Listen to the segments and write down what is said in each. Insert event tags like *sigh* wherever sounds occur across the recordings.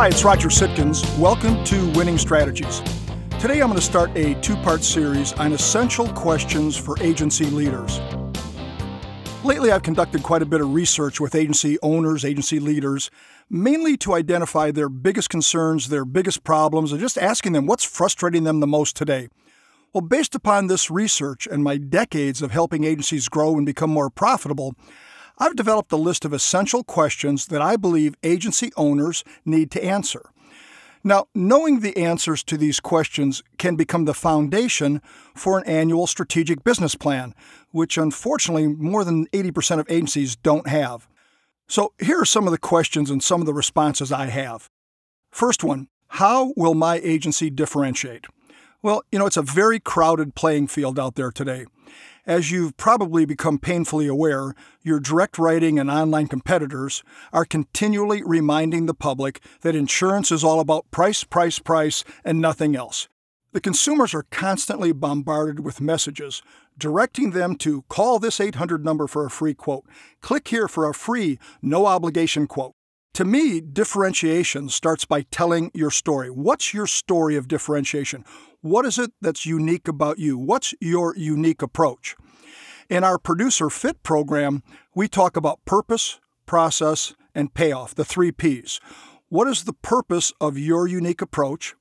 Hi, it's Roger Sitkins. Welcome to Winning Strategies. Today I'm going to start a two part series on essential questions for agency leaders. Lately, I've conducted quite a bit of research with agency owners, agency leaders, mainly to identify their biggest concerns, their biggest problems, and just asking them what's frustrating them the most today. Well, based upon this research and my decades of helping agencies grow and become more profitable, I've developed a list of essential questions that I believe agency owners need to answer. Now, knowing the answers to these questions can become the foundation for an annual strategic business plan, which unfortunately more than 80% of agencies don't have. So, here are some of the questions and some of the responses I have. First one How will my agency differentiate? Well, you know, it's a very crowded playing field out there today. As you've probably become painfully aware, your direct writing and online competitors are continually reminding the public that insurance is all about price, price, price, and nothing else. The consumers are constantly bombarded with messages directing them to call this 800 number for a free quote, click here for a free, no obligation quote. To me, differentiation starts by telling your story. What's your story of differentiation? What is it that's unique about you? What's your unique approach? In our Producer Fit program, we talk about purpose, process, and payoff, the three P's. What is the purpose of your unique approach?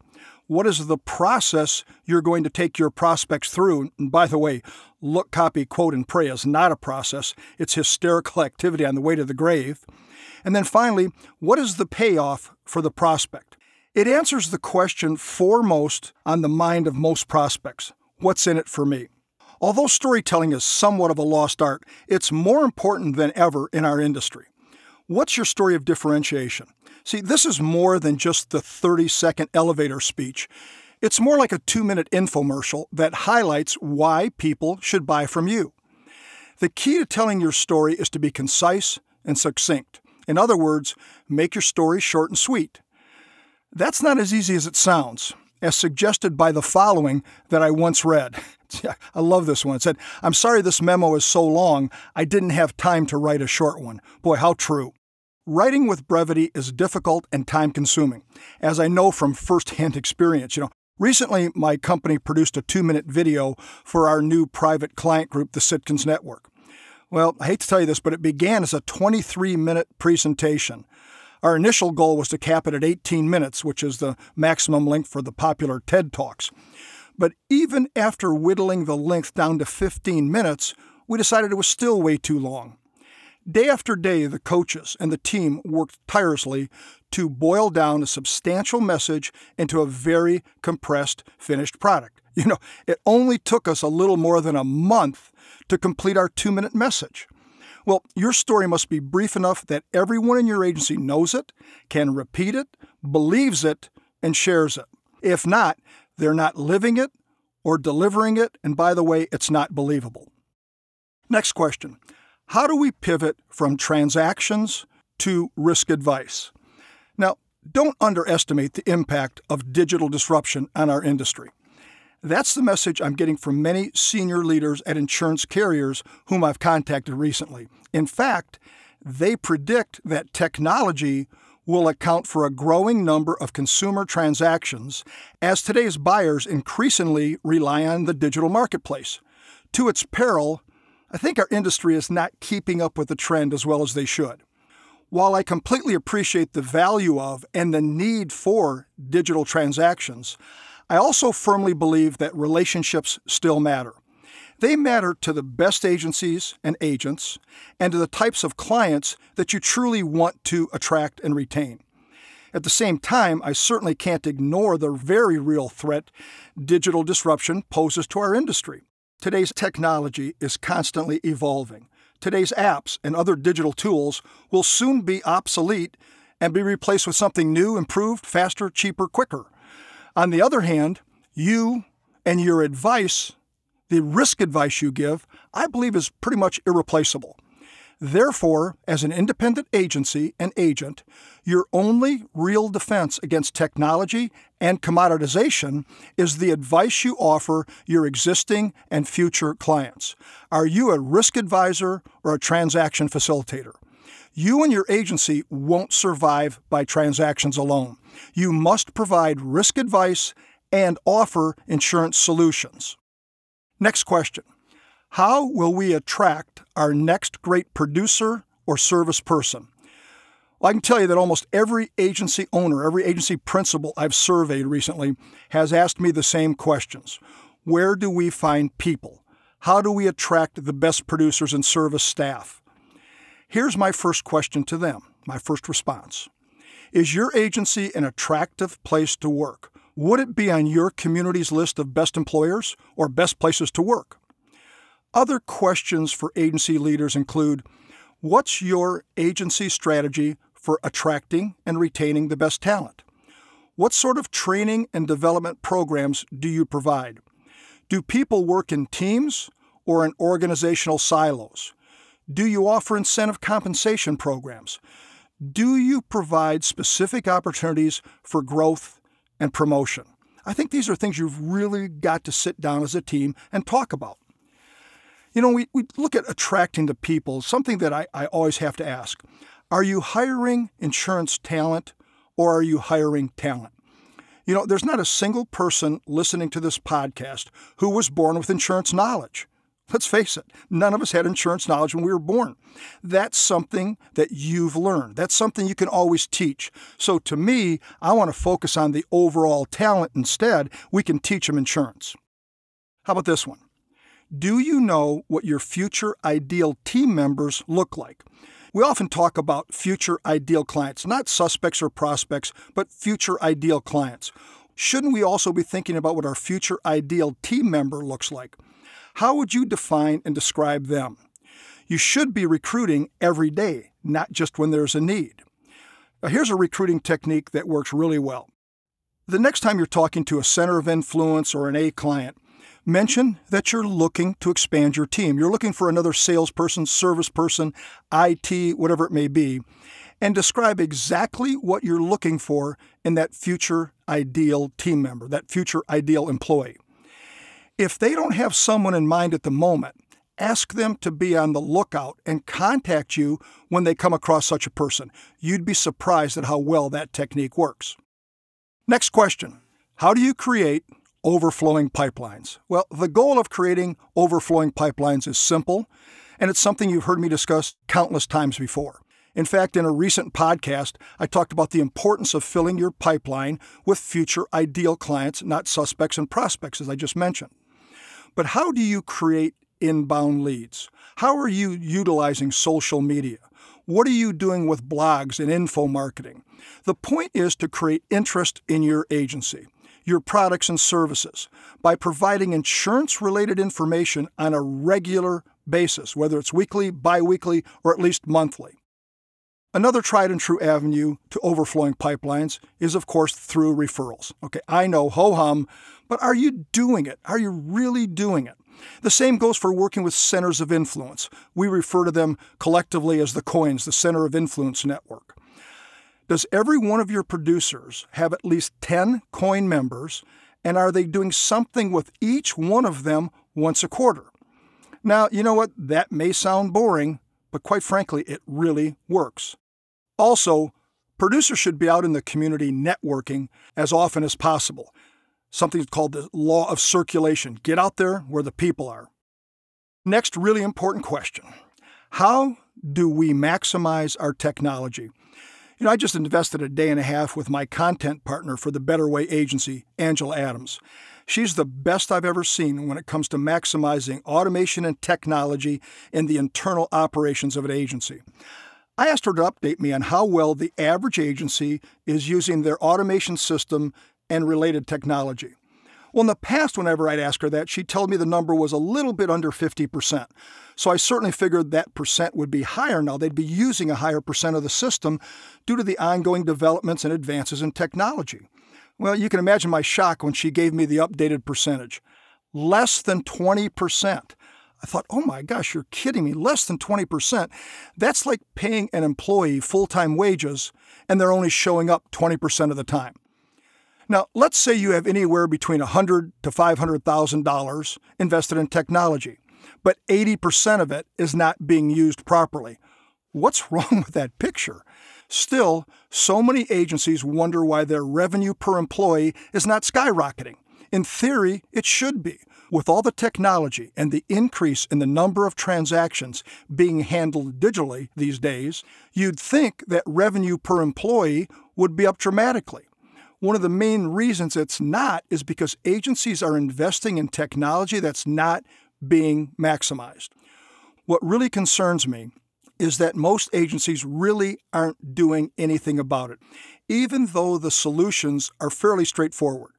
What is the process you're going to take your prospects through? And by the way, look, copy, quote, and pray is not a process, it's hysterical activity on the way to the grave. And then finally, what is the payoff for the prospect? It answers the question foremost on the mind of most prospects what's in it for me? Although storytelling is somewhat of a lost art, it's more important than ever in our industry. What's your story of differentiation? See, this is more than just the 30 second elevator speech. It's more like a two minute infomercial that highlights why people should buy from you. The key to telling your story is to be concise and succinct. In other words, make your story short and sweet. That's not as easy as it sounds, as suggested by the following that I once read. *laughs* I love this one. It said, I'm sorry this memo is so long, I didn't have time to write a short one. Boy, how true. Writing with brevity is difficult and time consuming, as I know from firsthand *laughs* experience. You know, recently my company produced a two minute video for our new private client group, the Sitkins Network. Well, I hate to tell you this, but it began as a 23 minute presentation. Our initial goal was to cap it at 18 minutes, which is the maximum length for the popular TED Talks. But even after whittling the length down to 15 minutes, we decided it was still way too long. Day after day, the coaches and the team worked tirelessly to boil down a substantial message into a very compressed finished product. You know, it only took us a little more than a month to complete our two minute message. Well, your story must be brief enough that everyone in your agency knows it, can repeat it, believes it, and shares it. If not, they're not living it or delivering it, and by the way, it's not believable. Next question How do we pivot from transactions to risk advice? Now, don't underestimate the impact of digital disruption on our industry. That's the message I'm getting from many senior leaders at insurance carriers whom I've contacted recently. In fact, they predict that technology will account for a growing number of consumer transactions as today's buyers increasingly rely on the digital marketplace. To its peril, I think our industry is not keeping up with the trend as well as they should. While I completely appreciate the value of and the need for digital transactions, I also firmly believe that relationships still matter. They matter to the best agencies and agents and to the types of clients that you truly want to attract and retain. At the same time, I certainly can't ignore the very real threat digital disruption poses to our industry. Today's technology is constantly evolving. Today's apps and other digital tools will soon be obsolete and be replaced with something new, improved, faster, cheaper, quicker. On the other hand, you and your advice, the risk advice you give, I believe is pretty much irreplaceable. Therefore, as an independent agency and agent, your only real defense against technology and commoditization is the advice you offer your existing and future clients. Are you a risk advisor or a transaction facilitator? You and your agency won't survive by transactions alone. You must provide risk advice and offer insurance solutions. Next question How will we attract our next great producer or service person? Well, I can tell you that almost every agency owner, every agency principal I've surveyed recently has asked me the same questions. Where do we find people? How do we attract the best producers and service staff? Here's my first question to them, my first response. Is your agency an attractive place to work? Would it be on your community's list of best employers or best places to work? Other questions for agency leaders include What's your agency strategy for attracting and retaining the best talent? What sort of training and development programs do you provide? Do people work in teams or in organizational silos? Do you offer incentive compensation programs? Do you provide specific opportunities for growth and promotion? I think these are things you've really got to sit down as a team and talk about. You know, we, we look at attracting the people, something that I, I always have to ask. Are you hiring insurance talent or are you hiring talent? You know, there's not a single person listening to this podcast who was born with insurance knowledge. Let's face it, none of us had insurance knowledge when we were born. That's something that you've learned. That's something you can always teach. So to me, I want to focus on the overall talent instead. We can teach them insurance. How about this one? Do you know what your future ideal team members look like? We often talk about future ideal clients, not suspects or prospects, but future ideal clients. Shouldn't we also be thinking about what our future ideal team member looks like? How would you define and describe them? You should be recruiting every day, not just when there's a need. Now, here's a recruiting technique that works really well. The next time you're talking to a center of influence or an A client, mention that you're looking to expand your team. You're looking for another salesperson, service person, IT, whatever it may be, and describe exactly what you're looking for in that future ideal team member, that future ideal employee. If they don't have someone in mind at the moment, ask them to be on the lookout and contact you when they come across such a person. You'd be surprised at how well that technique works. Next question How do you create overflowing pipelines? Well, the goal of creating overflowing pipelines is simple, and it's something you've heard me discuss countless times before. In fact, in a recent podcast, I talked about the importance of filling your pipeline with future ideal clients, not suspects and prospects, as I just mentioned. But how do you create inbound leads? How are you utilizing social media? What are you doing with blogs and info marketing? The point is to create interest in your agency your products and services by providing insurance related information on a regular basis, whether it's weekly, bi weekly, or at least monthly. Another tried and true avenue to overflowing pipelines is, of course, through referrals. Okay, I know ho hum, but are you doing it? Are you really doing it? The same goes for working with centers of influence. We refer to them collectively as the COINS, the Center of Influence Network. Does every one of your producers have at least 10 coin members, and are they doing something with each one of them once a quarter? Now, you know what? That may sound boring, but quite frankly, it really works. Also, producers should be out in the community networking as often as possible. Something called the law of circulation. Get out there where the people are. Next, really important question How do we maximize our technology? You know, I just invested a day and a half with my content partner for the Better Way agency, Angela Adams. She's the best I've ever seen when it comes to maximizing automation and technology in the internal operations of an agency. I asked her to update me on how well the average agency is using their automation system and related technology. Well, in the past, whenever I'd ask her that, she told me the number was a little bit under 50%. So I certainly figured that percent would be higher now. They'd be using a higher percent of the system due to the ongoing developments and advances in technology. Well, you can imagine my shock when she gave me the updated percentage less than 20%. I thought, oh my gosh, you're kidding me. Less than 20%. That's like paying an employee full time wages and they're only showing up 20% of the time. Now, let's say you have anywhere between 100 to $500,000 invested in technology, but 80% of it is not being used properly. What's *laughs* wrong with that picture? Still, so many agencies wonder why their revenue per employee is not skyrocketing. In theory, it should be. With all the technology and the increase in the number of transactions being handled digitally these days, you'd think that revenue per employee would be up dramatically. One of the main reasons it's not is because agencies are investing in technology that's not being maximized. What really concerns me is that most agencies really aren't doing anything about it, even though the solutions are fairly straightforward.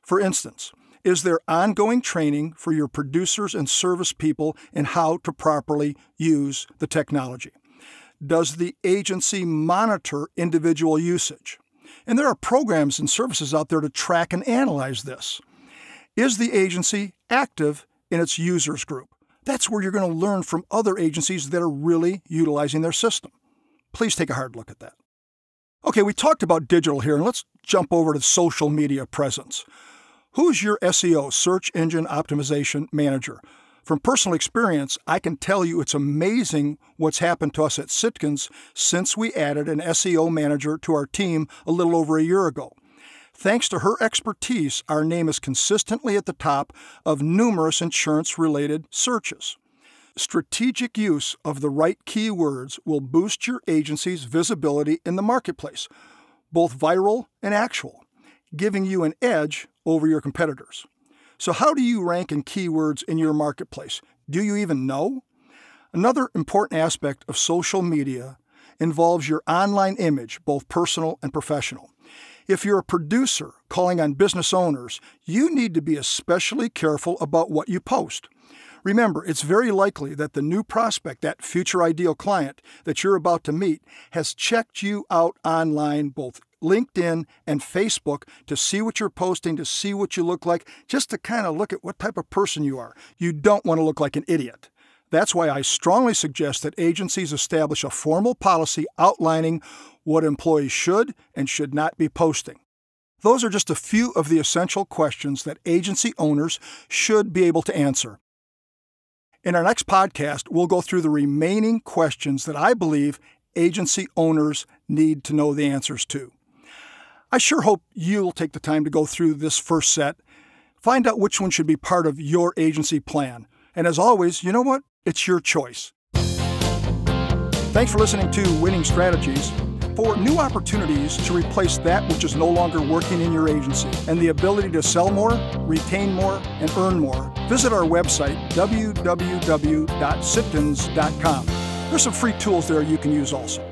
For instance, is there ongoing training for your producers and service people in how to properly use the technology? Does the agency monitor individual usage? And there are programs and services out there to track and analyze this. Is the agency active in its users group? That's where you're going to learn from other agencies that are really utilizing their system. Please take a hard look at that. Okay, we talked about digital here, and let's jump over to social media presence. Who's your SEO, search engine optimization manager? From personal experience, I can tell you it's amazing what's happened to us at Sitkins since we added an SEO manager to our team a little over a year ago. Thanks to her expertise, our name is consistently at the top of numerous insurance related searches. Strategic use of the right keywords will boost your agency's visibility in the marketplace, both viral and actual giving you an edge over your competitors. So, how do you rank in keywords in your marketplace? Do you even know? Another important aspect of social media involves your online image, both personal and professional. If you're a producer calling on business owners, you need to be especially careful about what you post. Remember, it's very likely that the new prospect, that future ideal client that you're about to meet, has checked you out online both LinkedIn, and Facebook to see what you're posting, to see what you look like, just to kind of look at what type of person you are. You don't want to look like an idiot. That's why I strongly suggest that agencies establish a formal policy outlining what employees should and should not be posting. Those are just a few of the essential questions that agency owners should be able to answer. In our next podcast, we'll go through the remaining questions that I believe agency owners need to know the answers to. I sure hope you'll take the time to go through this first set, find out which one should be part of your agency plan. And as always, you know what? It's your choice. Thanks for listening to Winning Strategies. For new opportunities to replace that which is no longer working in your agency and the ability to sell more, retain more, and earn more, visit our website, www.sitkins.com. There's some free tools there you can use also.